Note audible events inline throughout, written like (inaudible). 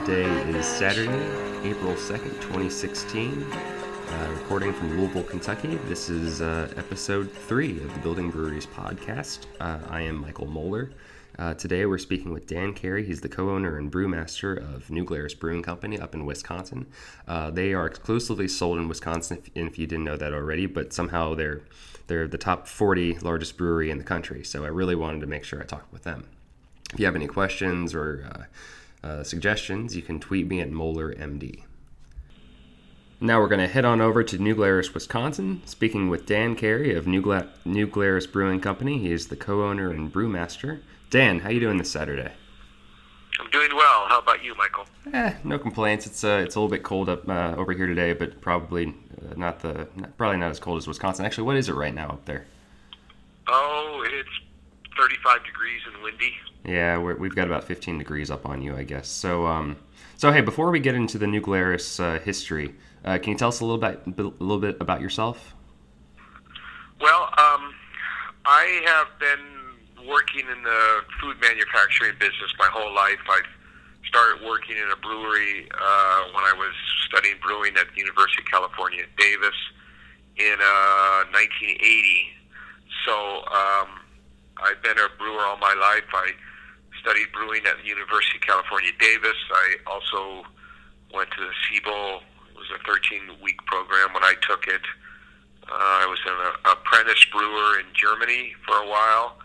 Today is Saturday, April 2nd, 2016. Uh, recording from Louisville, Kentucky. This is uh, episode three of the Building Breweries podcast. Uh, I am Michael Moeller. Uh, today we're speaking with Dan Carey. He's the co-owner and brewmaster of New Glarus Brewing Company up in Wisconsin. Uh, they are exclusively sold in Wisconsin, if, if you didn't know that already, but somehow they're they're the top 40 largest brewery in the country. So I really wanted to make sure I talked with them. If you have any questions or uh, suggestions, you can tweet me at MoellerMD. Now we're going to head on over to New Glarus, Wisconsin, speaking with Dan Carey of New, Gla- New Glarus Brewing Company. He is the co-owner and brewmaster. Dan, how you doing this Saturday? I'm doing well. How about you, Michael? Eh, no complaints. It's uh, it's a little bit cold up uh, over here today, but probably uh, not the not, probably not as cold as Wisconsin. Actually, what is it right now up there? Oh, it's 35 degrees and windy. Yeah, we have got about 15 degrees up on you, I guess. So, um, so hey, before we get into the New Glarus uh, history, uh, can you tell us a little bit a little bit about yourself? Well, um, I have been working in the food manufacturing business my whole life. I started working in a brewery uh, when I was studying brewing at the University of California, Davis, in uh, 1980. So um, I've been a brewer all my life. I studied brewing at the University of California, Davis. I also went to the Siebel. It was a 13-week program when I took it. Uh, I was an apprentice brewer in Germany for a while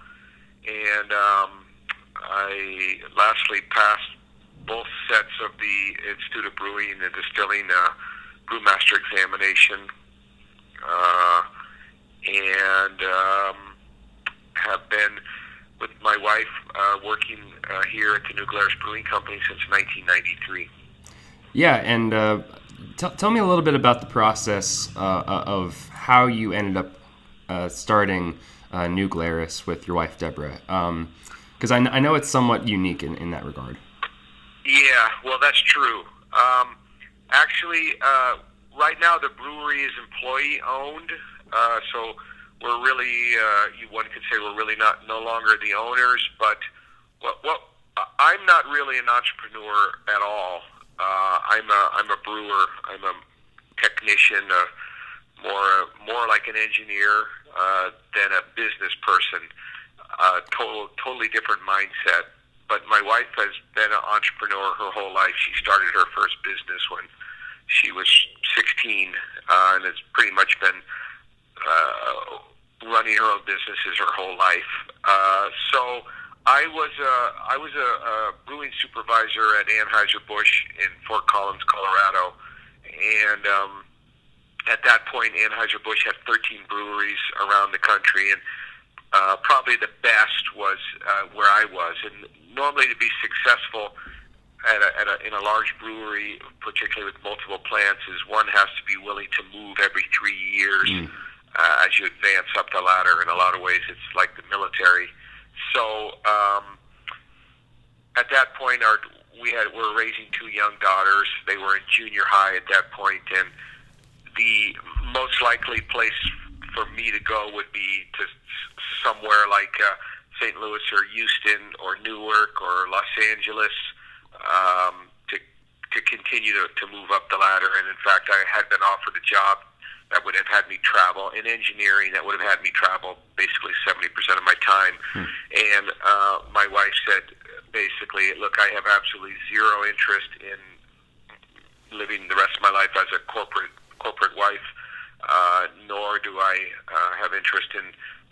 and um, I lastly passed both sets of the Institute of Brewing and Distilling uh, brewmaster examination, uh, and um, have been with my wife uh, working uh, here at the New Glarus Brewing Company since 1993. Yeah, and uh, t- tell me a little bit about the process uh, uh of how you ended up uh, starting uh, New Glarus with your wife Deborah? Because um, I, I, know it's somewhat unique in, in that regard. Yeah, well, that's true. Um, actually, uh, right now the brewery is employee owned, uh, so we're really, uh, one could say, we're really not no longer the owners. But what, what I'm not really an entrepreneur at all. Uh, I'm a I'm a brewer. I'm a technician. Uh, more more like an engineer uh, than a business person. Uh, total totally different mindset. But my wife has been an entrepreneur her whole life. She started her first business when she was 16, uh, and it's pretty much been uh, running her own businesses her whole life. Uh, so. I was a I was a, a brewing supervisor at Anheuser Busch in Fort Collins, Colorado, and um, at that point, Anheuser-Busch had 13 breweries around the country, and uh, probably the best was uh, where I was. And normally, to be successful at a, at a, in a large brewery, particularly with multiple plants, is one has to be willing to move every three years mm. Uh, as you advance up the ladder. In a lot of ways, it's like the military. So um, at that point, our we had we were raising two young daughters. They were in junior high at that point, and the most likely place for me to go would be to somewhere like uh, St. Louis or Houston or Newark or Los Angeles um, to to continue to, to move up the ladder. And in fact, I had been offered a job that would have had me travel in engineering that would have had me travel basically 70% of my time. Hmm. And uh, my wife said, basically, look, I have absolutely zero interest in living the rest of my life as a corporate corporate wife, uh, nor do I uh, have interest in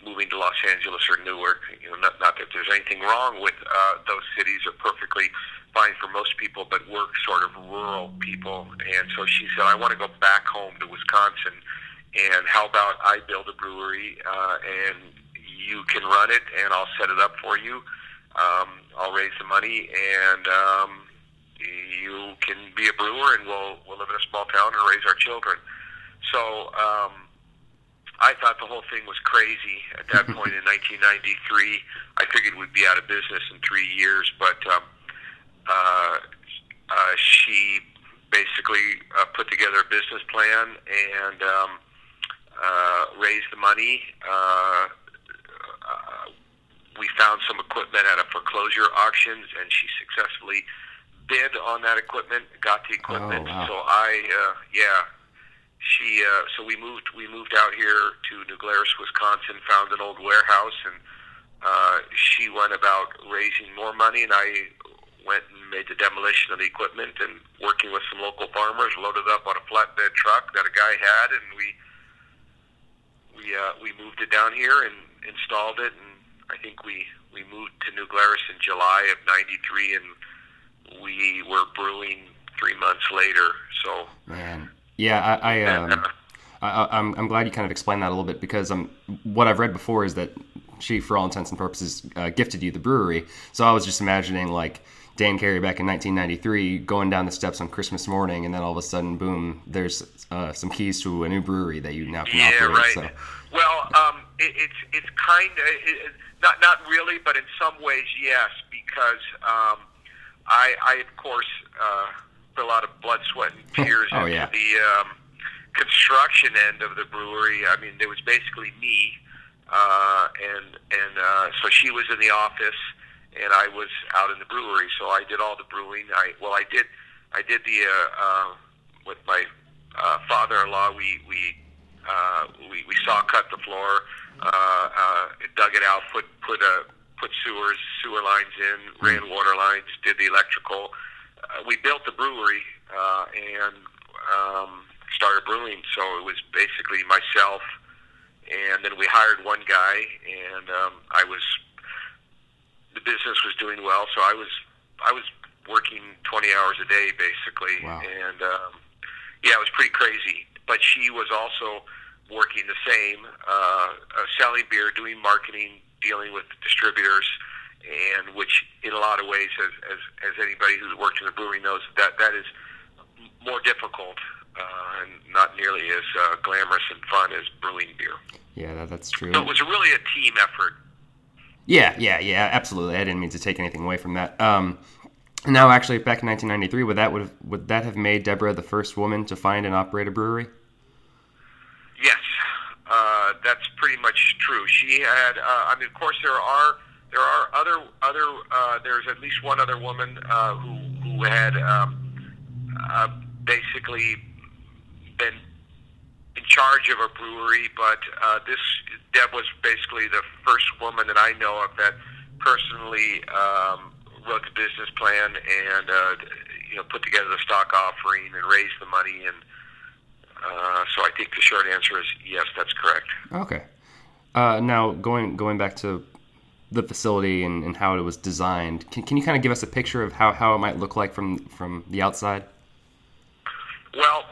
moving to Los Angeles or Newark. You know, not, not that there's anything wrong with uh, those cities; are perfectly fine for most people, but we're sort of rural people. And so she said, "I want to go back home to Wisconsin, and how about I build a brewery uh, and you can run it, and I'll set it up for you. Um, I'll raise the money and." Um, you can be a brewer and we'll we'll live in a small town and raise our children. So um, I thought the whole thing was crazy at that (laughs) point in 1993. I figured we'd be out of business in three years, but um, uh, uh, she basically uh, put together a business plan and um, uh, raised the money. Uh, uh, we found some equipment at a foreclosure auctions, and she successfully bid on that equipment, got the equipment. Oh, wow. So I, uh, yeah, she. Uh, so we moved. We moved out here to New Glarus, Wisconsin. Found an old warehouse, and uh, she went about raising more money, and I went and made the demolition of the equipment and working with some local farmers, loaded up on a flatbed truck that a guy had, and we we uh, we moved it down here and installed it, and I think we we moved to New Glarus in July of '93, and we were brewing three months later. So Man, yeah, I, I, um, I, I- I'm, I'm glad you kind of explained that a little bit because um, what I've read before is that she, for all intents and purposes, uh, gifted you the brewery. So I was just imagining like Dan Carey back in 1993 going down the steps on Christmas morning, and then all of a sudden, boom, there's uh, some keys to a new brewery that you now can yeah, operate. right. So, Well, um, it, it's it's kind of it, not not really, but in some ways, yes, because um, I I of course uh, put a lot of blood, sweat, and (laughs) tears Oh, into yeah. the um, construction end of the brewery. I mean, it was basically me, uh, and and uh, so she was in the office, and I was out in the brewery. So I did all the brewing. I well, I did I did the uh, uh, with my uh, father-in-law. We we uh, we, we saw cut the floor, uh, uh, dug it out, put put uh, put sewers sewer lines in, ran water lines, did the electrical. Uh, we built the brewery uh, and um, started brewing. So it was basically myself, and then we hired one guy, and um, I was business was doing well, so I was I was working 20 hours a day basically, Wow. and um, yeah, it was pretty crazy. But she was also working the same, uh, uh, selling beer, doing marketing, dealing with distributors, and which in a lot of ways, as as, as anybody who's worked in the brewery knows, that that is more difficult uh, and not nearly as uh, glamorous and fun as brewing beer. yeah, that, that's true. So it was really a team effort. Yeah, yeah, yeah, absolutely. I didn't mean to take anything away from that. Um, now, actually, back in 1993, would that would have, would that have made Deborah the first woman to find and operate a brewery? Yes, uh, that's pretty much true. She had. Uh, I mean, of course, there are there are other other. Uh, there's at least one other woman uh, who who had um, uh, basically been in charge of a brewery, but uh, this Deb was basically the first woman that I know of that personally um, wrote the business plan and uh, you know put together the stock offering and raised the money and. Uh, so I think the short answer is yes, that's correct. Okay. Uh, now, going going back to the facility and, and how it was designed, can, can you kind of give us a picture of how, how it might look like from from the outside? Well,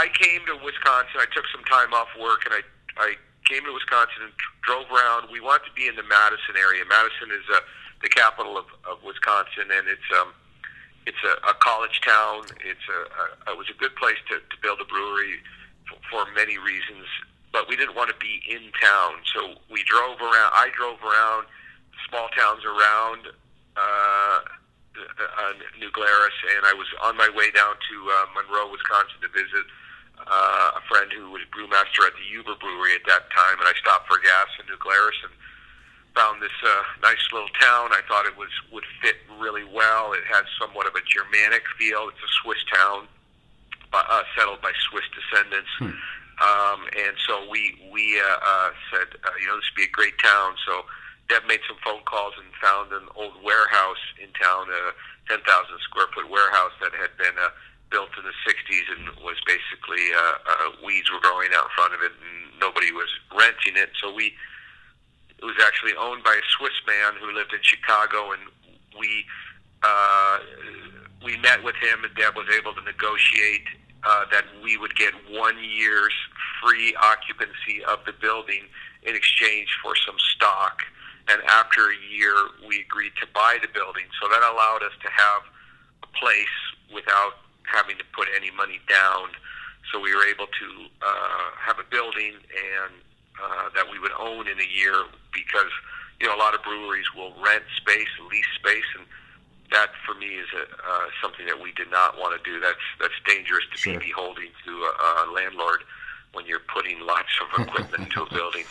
I came to Wisconsin. I took some time off work, and I I came to Wisconsin and dr- drove around. We wanted to be in the Madison area. Madison is uh, the capital of, of Wisconsin, and it's um it's a, a college town. It's a, a it was a good place to, to build a brewery for, for many reasons, but we didn't want to be in town. So we drove around. I drove around small towns around uh, uh, New Glarus, and I was on my way down to uh, Monroe, Wisconsin, to visit uh, a friend who was brewmaster at the Huber Brewery at that time, and I stopped for gas in New Glarus and found this uh, nice little town. I thought it was would fit really well. It has somewhat of a Germanic feel. It's a Swiss town, uh, uh, settled by Swiss descendants. Um, and so we we uh, uh, said, uh, you know, this would be a great town. So Deb made some phone calls and found an old warehouse in town, a 10,000 square foot warehouse that had been uh, built in the 60s and was basically uh, uh, weeds were growing out in front of it and nobody was renting it. So we it was actually owned by a Swiss man who lived in Chicago, and we uh, we met with him, and Deb was able to negotiate uh, that we would get one year's free occupancy of the building in exchange for some stock. And after a year, we agreed to buy the building, so that allowed us to have a place without having to put any money down. So we were able to uh, have a building and uh, that we would own in a year because you know a lot of breweries will rent space, lease space, and that for me is a, uh, something that we did not want to do. That's that's dangerous to Sure. be beholding to a, a landlord when you're putting lots of equipment into a (laughs) building.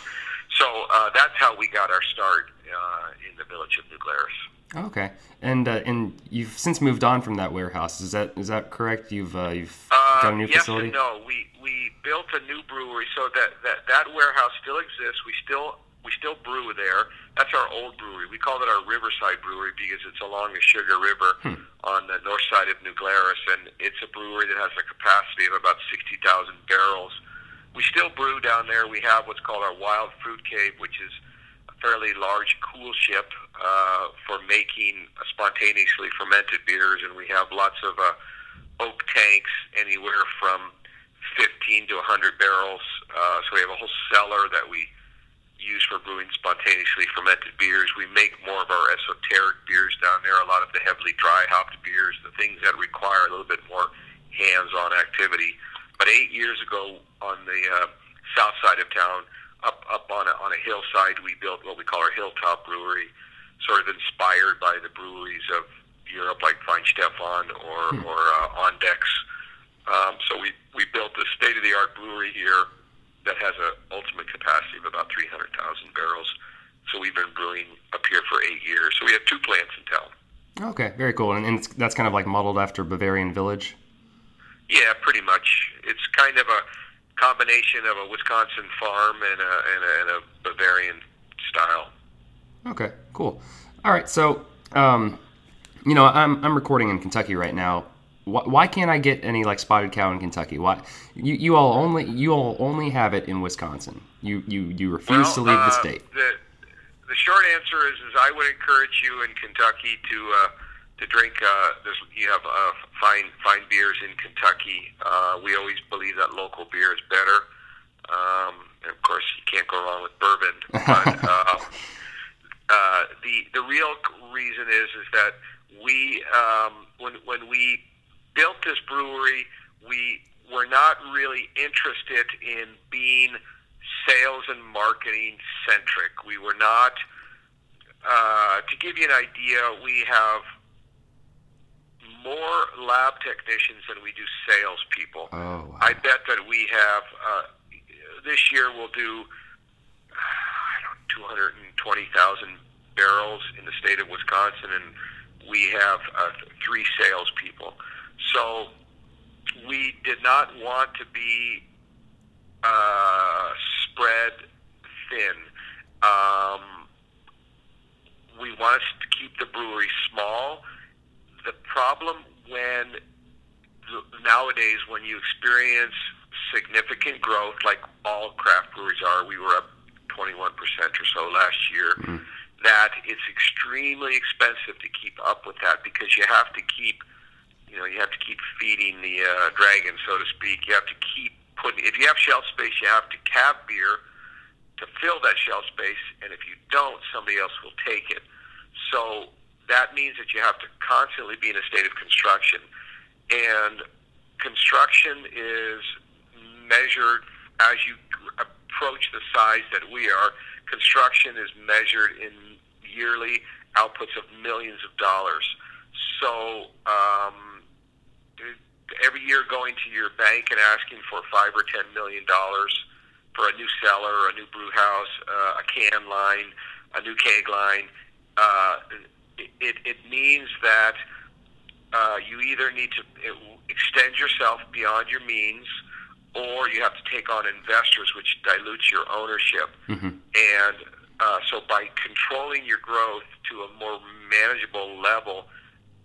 So uh, that's how we got our start uh, in the village of New Glarus. Okay, and uh, and you've since moved on from that warehouse. Is that is that correct? You've uh, you've Uh, got a new yes facility. and no. We we built a new brewery, so that, that that warehouse still exists. We still we still brew there. That's our old brewery. We call it our Riverside Brewery because it's along the Sugar River on the north side of New Glarus, and it's a brewery that has a capacity of about sixty thousand barrels. We still brew down there. We have what's called our Wild Fruit Cave, which is fairly large coolship uh, for making spontaneously fermented beers, and we have lots of uh, oak tanks, anywhere from 15 to 100 barrels. Uh, so we have a whole cellar that we use for brewing spontaneously fermented beers. We make more of our esoteric beers down there, a lot of the heavily dry hopped beers, the things that require a little bit more hands-on activity. But eight years ago, on the uh, south side of town, up up on a, on a hillside, we built what we call our Hilltop Brewery, sort of inspired by the breweries of Europe, like Weihenstephan or or uh, Andechs. Um, so we we built a state-of-the-art brewery here that has an ultimate capacity of about 300,000 barrels. So we've been brewing up here for eight years. So we have two plants in town. Okay, very cool. And, and it's, that's kind of like modeled after Bavarian Village. Yeah, pretty much. It's kind of a combination of a Wisconsin farm and a, and a, and a Bavarian style. Okay, cool. All right, so um, you know, I'm I'm recording in Kentucky right now. Why, why can't I get any like spotted cow in Kentucky? Why you, you all only you all only have it in Wisconsin? You you you refuse to leave the uh, state. The, the short answer is, is I would encourage you in Kentucky to uh, to drink. Uh, there's, you have uh, fine fine beers in Kentucky. Uh, we always believe that local beer is better. Um, and of course, you can't go wrong with bourbon. (laughs) But uh, uh, the the real reason is is that we um, when when we built this brewery, we were not really interested in being sales and marketing centric. We were not. Uh, to give you an idea, we have more lab technicians than we do salespeople. Oh, wow. I bet that we have uh, this year we'll do I don't know, 220,000 barrels in the state of Wisconsin, and we have uh, three salespeople. So we did not want to be uh, spread thin. Um, we wanted to keep the brewery small. The problem when nowadays when you experience significant growth like all craft breweries are, we were up 21% or so last year, that it's extremely expensive to keep up with that because you have to keep, you know, you have to keep feeding the uh, dragon, so to speak. You have to keep putting, if you have shelf space, you have to cab beer to fill that shelf space, and if you don't, somebody else will take it. So that means that you have to constantly be in a state of construction. And construction is measured as you approach the size that we are. Construction is measured in yearly outputs of millions of dollars. So um, every year going to your bank and asking for five or ten million dollars for a new cellar, a new brew house, uh, a can line, a new keg line, it, it means that uh, you either need to extend yourself beyond your means or you have to take on investors, which dilutes your ownership. And uh, so by controlling your growth to a more manageable level,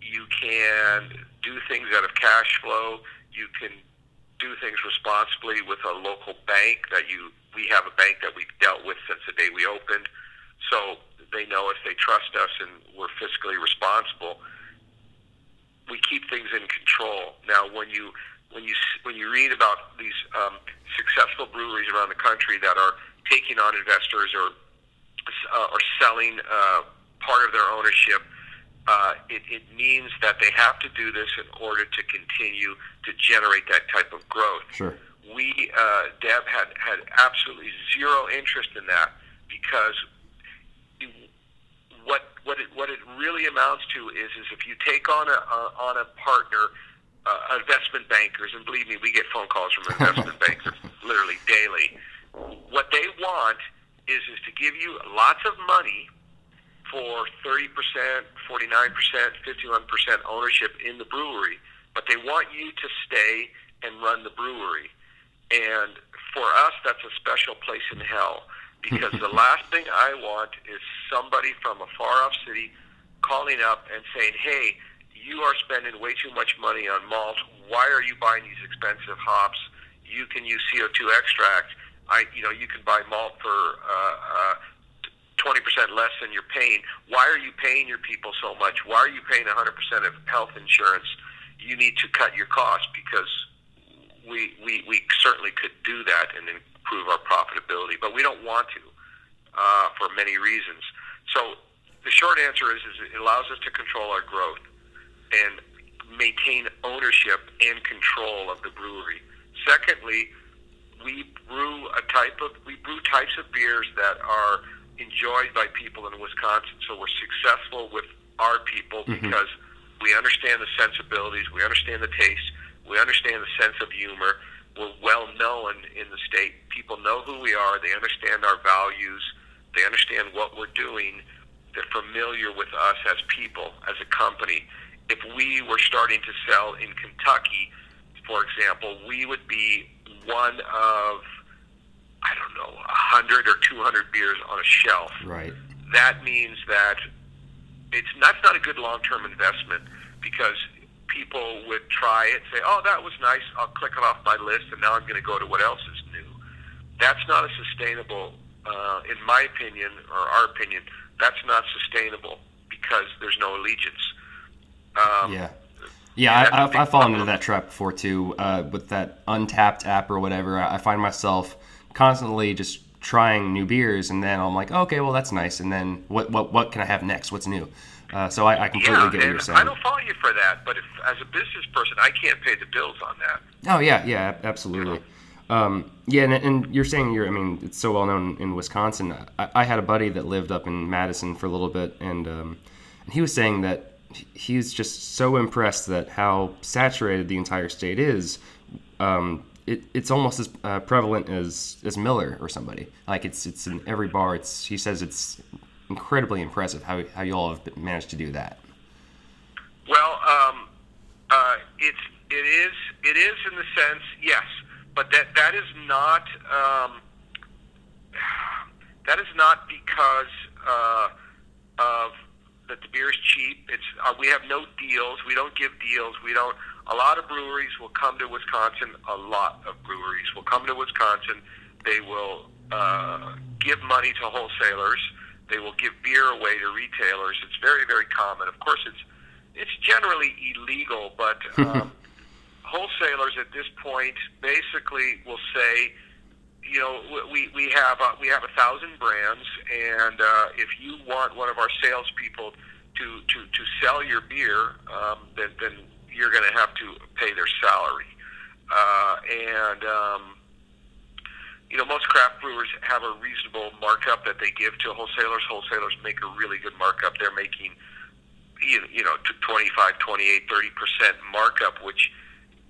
you can do things out of cash flow. You can do things responsibly with a local bank that you we have a bank that we've dealt with since the day we opened so they know us they trust us and we're fiscally responsible we keep things in control now when you when you when you read about these um, successful breweries around the country that are taking on investors or uh, or selling uh, part of their ownership uh, it, it means that they have to do this in order to continue to generate that type of growth. Sure. We, uh, Deb, had, had absolutely zero interest in that because what it what it really amounts to is is if you take on a, a on a partner, uh, investment bankers, and believe me, we get phone calls from investment (laughs) bankers literally daily. What they want is is to give you lots of money for 30%, 49%, 51% ownership in the brewery, but they want you to stay and run the brewery. And for us, that's a special place in hell because the last thing I want is somebody from a far off city calling up and saying, hey, you are spending way too much money on malt. Why are you buying these expensive hops? You can use CO2 extract. I, you know, you can buy malt for uh, uh, 20% less than you're paying. Why are you paying your people so much? Why are you paying 100% of health insurance? You need to cut your costs because we, we, we certainly could do that and improve our profitability, but we don't want to uh, for many reasons. So the short answer is, is it allows us to control our growth and maintain ownership and control of the brewery. Secondly, we brew a type of we brew types of beers that are enjoyed by people in Wisconsin. So we're successful with our people mm-hmm. because we understand the sensibilities, we understand the taste, we understand the sense of humor. We're well known in the state. People know who we are. They understand our values. They understand what we're doing. They're familiar with us as people, as a company. If we were starting to sell in Kentucky, for example, we would be one of I don't know, 100 or 200 beers on a shelf. Right. That means that it's that's not a good long-term investment because people would try it, say, "Oh, that was nice. I'll click it off my list, and now I'm going to go to what else is new." That's not a sustainable, uh, in my opinion, or our opinion. That's not sustainable because there's no allegiance. Um, yeah. Yeah, I, have fallen into that trap before too. Uh, with that Untappd app or whatever, I find myself constantly just trying new beers, and then I'm like, okay, well that's nice, and then what what what can I have next? What's new? Uh, so I, I completely yeah, get what you're saying. I don't follow you for that, but if, as a business person, I can't pay the bills on that. Oh yeah, yeah, absolutely. Um, yeah, and, and, you're saying you're. I mean, it's so well known in Wisconsin. I, I, had a buddy that lived up in Madison for a little bit, and um, he was saying that he's just so impressed that how saturated the entire state is. Um, it, it's almost as uh, prevalent as, as Miller or somebody. Like it's it's in every bar. It's he says it's incredibly impressive how how you all have managed to do that. Well, um, uh, it's it is it is in the sense yes, but that that is not um, that is not because uh, of that the beer is cheap. It's uh, we have no deals. We don't give deals. We don't a lot of breweries will come to Wisconsin. A lot of breweries will come to Wisconsin. They will uh, give money to wholesalers. They will give beer away to retailers. It's very, very common. Of course, it's it's generally illegal, but (laughs) um, wholesalers at this point basically will say, you know, we we have uh, we have a thousand brands, and uh, if you want one of our salespeople to to to sell your beer, um, then then you're going to have to pay their salary. Uh, and, um, you know, most craft brewers have a reasonable markup that they give to wholesalers. Wholesalers make a really good markup. They're making, you know, 25, 28, 30% markup, which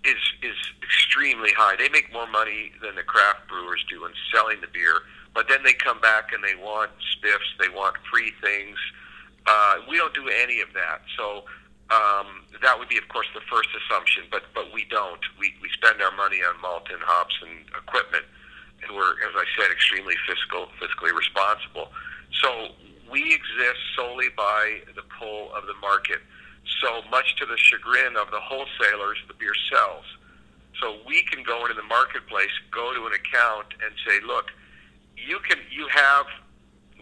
is, is extremely high. They make more money than the craft brewers do in selling the beer. But then they come back and they want spiffs, they want free things. Uh, we don't do any of that. So um, that would be, of course, the first assumption, but but we don't. We we spend our money on malt and hops and equipment, and we're, as I said, extremely fiscal fiscally responsible. So we exist solely by the pull of the market. So much to the chagrin of the wholesalers, the beer sells. So we can go into the marketplace, go to an account, and say, look, you can you have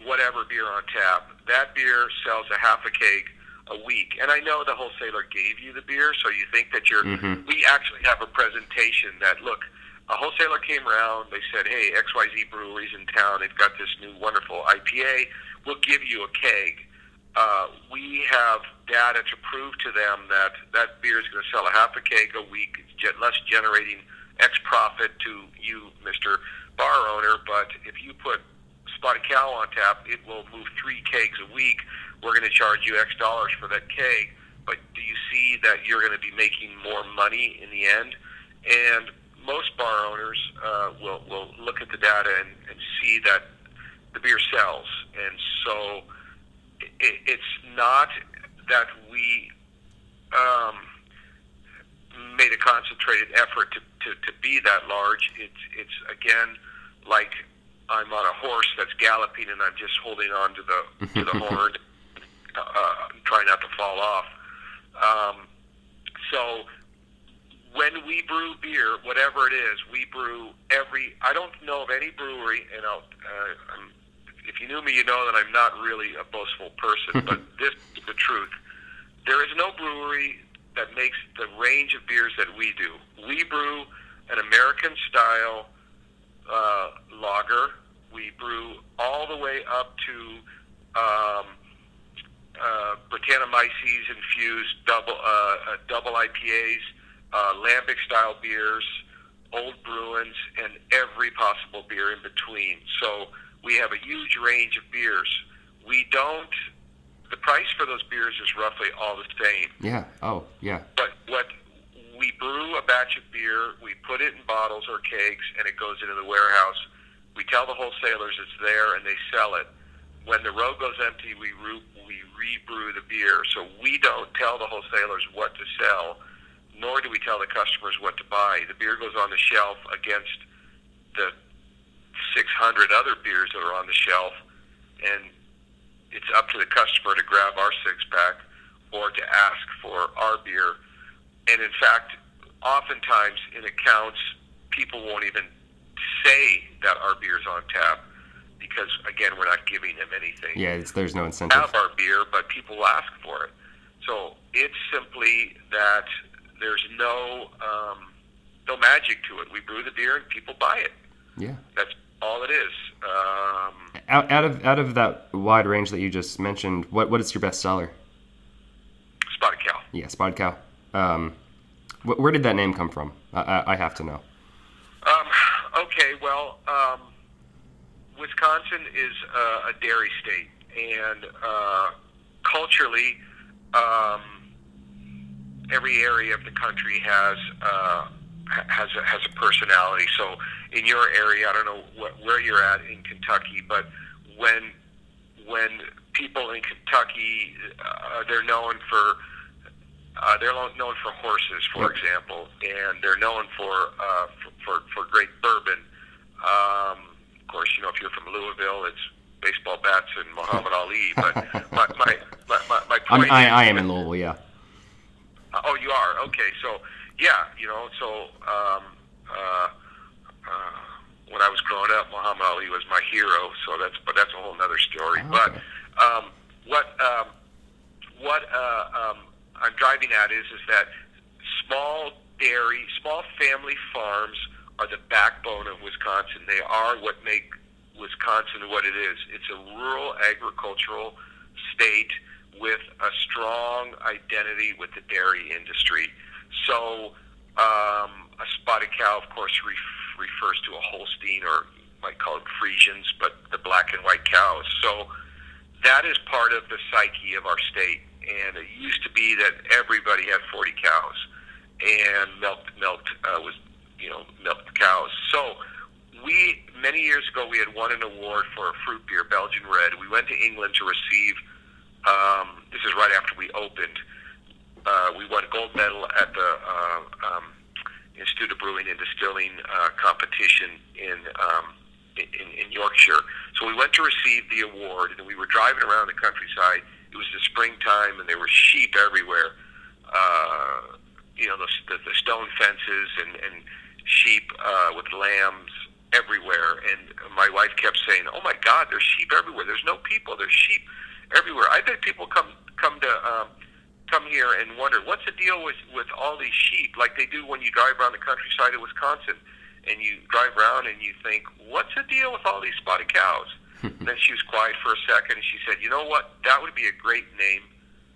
whatever beer on tap. That beer sells a half a keg a week. And I know the wholesaler gave you the beer, so you think that you're. Mm-hmm. We actually have a presentation that look. A wholesaler came around. They said, "Hey, XYZ Breweries in town. They've got this new wonderful IPA. We'll give you a keg." Uh, we have data to prove to them that that beer is going to sell a half a keg a week. It's less generating X profit to you, Mister Bar owner. But if you put Spotted Cow on tap, it will move three kegs a week we're going to charge you X dollars for that keg, but do you see that you're going to be making more money in the end? And most bar owners uh, will will look at the data and, and see that the beer sells, and so it, it's not that we um, made a concentrated effort to, to, to be that large. It's it's again like I'm on a horse that's galloping and I'm just holding on to the to the (laughs) horn, uh, uh, trying not to fall off. Um, so when we brew beer, whatever it is, we brew every. I don't know of any brewery, and I'll, uh, I'm, if you knew me, you know that I'm not really a boastful person, but (laughs) this is the truth. There is no brewery that makes the range of beers that we do. We brew an American style uh, lager. We brew all the way up to um, uh, Brettanomyces infused double uh, uh, double IPAs, uh, lambic style beers, old Bruins, and every possible beer in between. So we have a huge range of beers. We don't. The price for those beers is roughly all the same. Yeah. Oh, yeah. But what we brew a batch of beer, we put it in bottles or kegs, and it goes into the warehouse. We tell the wholesalers it's there, and they sell it. When the road goes empty, we re- we rebrew the beer. So we don't tell the wholesalers what to sell, nor do we tell the customers what to buy. The beer goes on the shelf against the 600 other beers that are on the shelf, and it's up to the customer to grab our six pack or to ask for our beer. And in fact, oftentimes in accounts, people won't even say that our beer is on tap because, again, we're not giving them anything. Yeah, there's no incentive. Have our beer, but people ask for it. So it's simply that there's no um, no magic to it. We brew the beer and people buy it. Yeah. That's all it is. Um, Out, out of out of that wide range that you just mentioned, what what is your best seller? Spotted Cow. Yeah, Spotted Cow. Um, wh- where did that name come from? I, I, I have to know. Um, okay, well, um, Wisconsin is uh, a dairy state, and uh, culturally, um, every area of the country has uh, has a, has a personality. So, in your area, I don't know wh- where you're at in Kentucky, but when when people in Kentucky, uh, they're known for uh, they're known for horses, for example, and they're known for uh, for, for for great bourbon. Um, of course, you know if you're from Louisville, it's baseball bats and Muhammad (laughs) Ali. But my my my, my, point I, I am in Louisville. Yeah. Uh, oh, you are okay. So yeah, you know, so um, uh, uh, when I was growing up, Muhammad Ali was my hero. So that's but that's a whole other story. Oh, But um, what um, what uh, um, I'm driving at is is that small dairy, small family farms are the backbone of Wisconsin. They are what make Wisconsin what it is. It's a rural agricultural state with a strong identity with the dairy industry. So um, a spotted cow, of course, ref- refers to a Holstein or might call them Friesians, but the black and white cows. So that is part of the psyche of our state. And it used to be that everybody had 40 cows and milked, milked uh, was, you know, milked cows. So we, many years ago, we had won an award for a fruit beer, Belgian Red. We went to England to receive, um, this is right after we opened. Uh, we won gold medal at the uh, um, Institute of Brewing and Distilling uh, competition in, um, in in Yorkshire. So we went to receive the award, and we were driving around the countryside. It was the springtime, and there were sheep everywhere. Uh, you know, the, the, the stone fences and, and sheep uh, with lambs everywhere. And my wife kept saying, "Oh my God, there's sheep everywhere. There's no people. There's sheep everywhere." I bet people come come to um, come here and wonder what's the deal with with all these sheep, like they do when you drive around the countryside of Wisconsin, and you drive around and you think, "What's the deal with all these spotted cows?" (laughs) then she was quiet for a second, and she said, "You know what? That would be a great name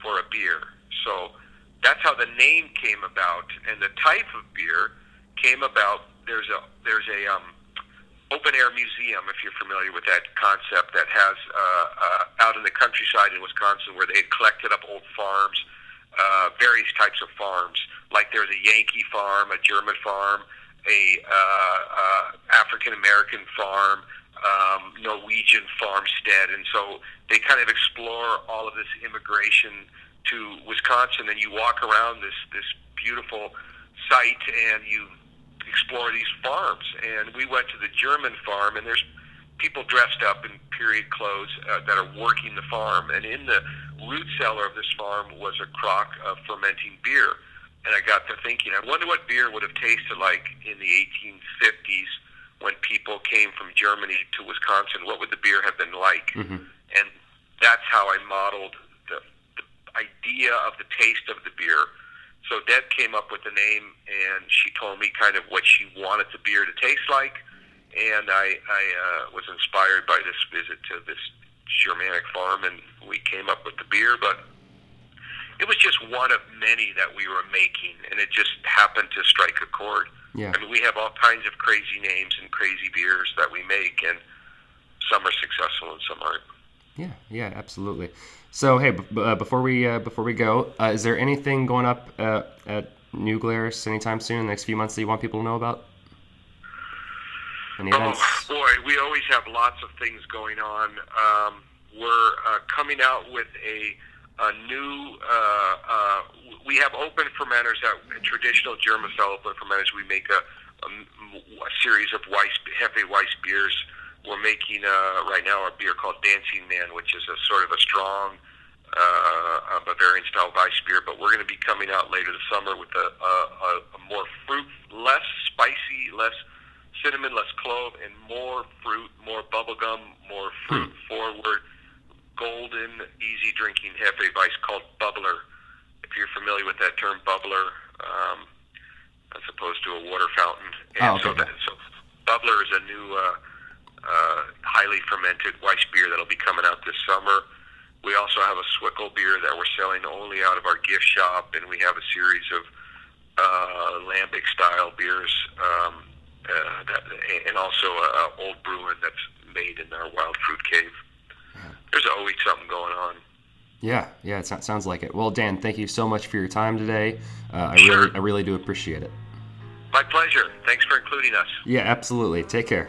for a beer." So that's how the name came about, and the type of beer came about. There's a there's a um, open air museum, if you're familiar with that concept, that has uh, uh, out in the countryside in Wisconsin where they had collected up old farms, uh, various types of farms. Like there's a Yankee farm, a German farm, a uh, uh, African American farm, um, Norwegian farmstead, and so they kind of explore all of this immigration to Wisconsin, and you walk around this this beautiful site, and you explore these farms. And we went to the German farm, and there's people dressed up in period clothes uh, that are working the farm, and in the root cellar of this farm was a crock of fermenting beer. And I got to thinking, I wonder what beer would have tasted like in the 1850s when people came from Germany to Wisconsin. What would the beer have been like? Mm-hmm. And that's how I modeled the, the idea of the taste of the beer. So Deb came up with the name, and she told me kind of what she wanted the beer to taste like. And I, I uh, was inspired by this visit to this Germanic farm, and we came up with the beer. But it was just one of many that we were making, and it just happened to strike a chord. Yeah. I mean, we have all kinds of crazy names and crazy beers that we make, and some are successful and some aren't. Yeah, yeah, absolutely. So, hey, b- b- uh, before we uh, before we go, uh, is there anything going up uh, at New Glarus anytime soon, in the next few months, that you want people to know about? Any events? Oh boy, we always have lots of things going on. Um, we're uh, coming out with a a new. Uh, uh, we have open fermenters that traditional Germafell open fermenters. We make a, a, a series of Weiss, Hefe Weiss beers. We're making uh, right now a beer called Dancing Man, which is a sort of a strong uh, a Bavarian style Weiss beer. But we're going to be coming out later this summer with a, a, a more fruit, less spicy, less cinnamon, less clove, and more fruit, more bubblegum, more fruit forward, golden, easy drinking Hefe Weiss called Bubbler. If you're familiar with that term, Bubbler, um, as opposed to a water fountain. And Oh, okay. so, that, so Bubbler is a new, uh, uh, highly fermented Weiss beer that'll be coming out this summer. We also have a Zwickel beer that we're selling only out of our gift shop, and we have a series of uh, lambic style beers, um, uh, that, and also a, a old brewing that's made in our wild fruit cave. There's always something going on. Yeah, yeah, it sounds like it. Well, Dan, thank you so much for your time today. Uh, I Sure. really, I really do appreciate it. My pleasure. Thanks for including us. Yeah, absolutely. Take care.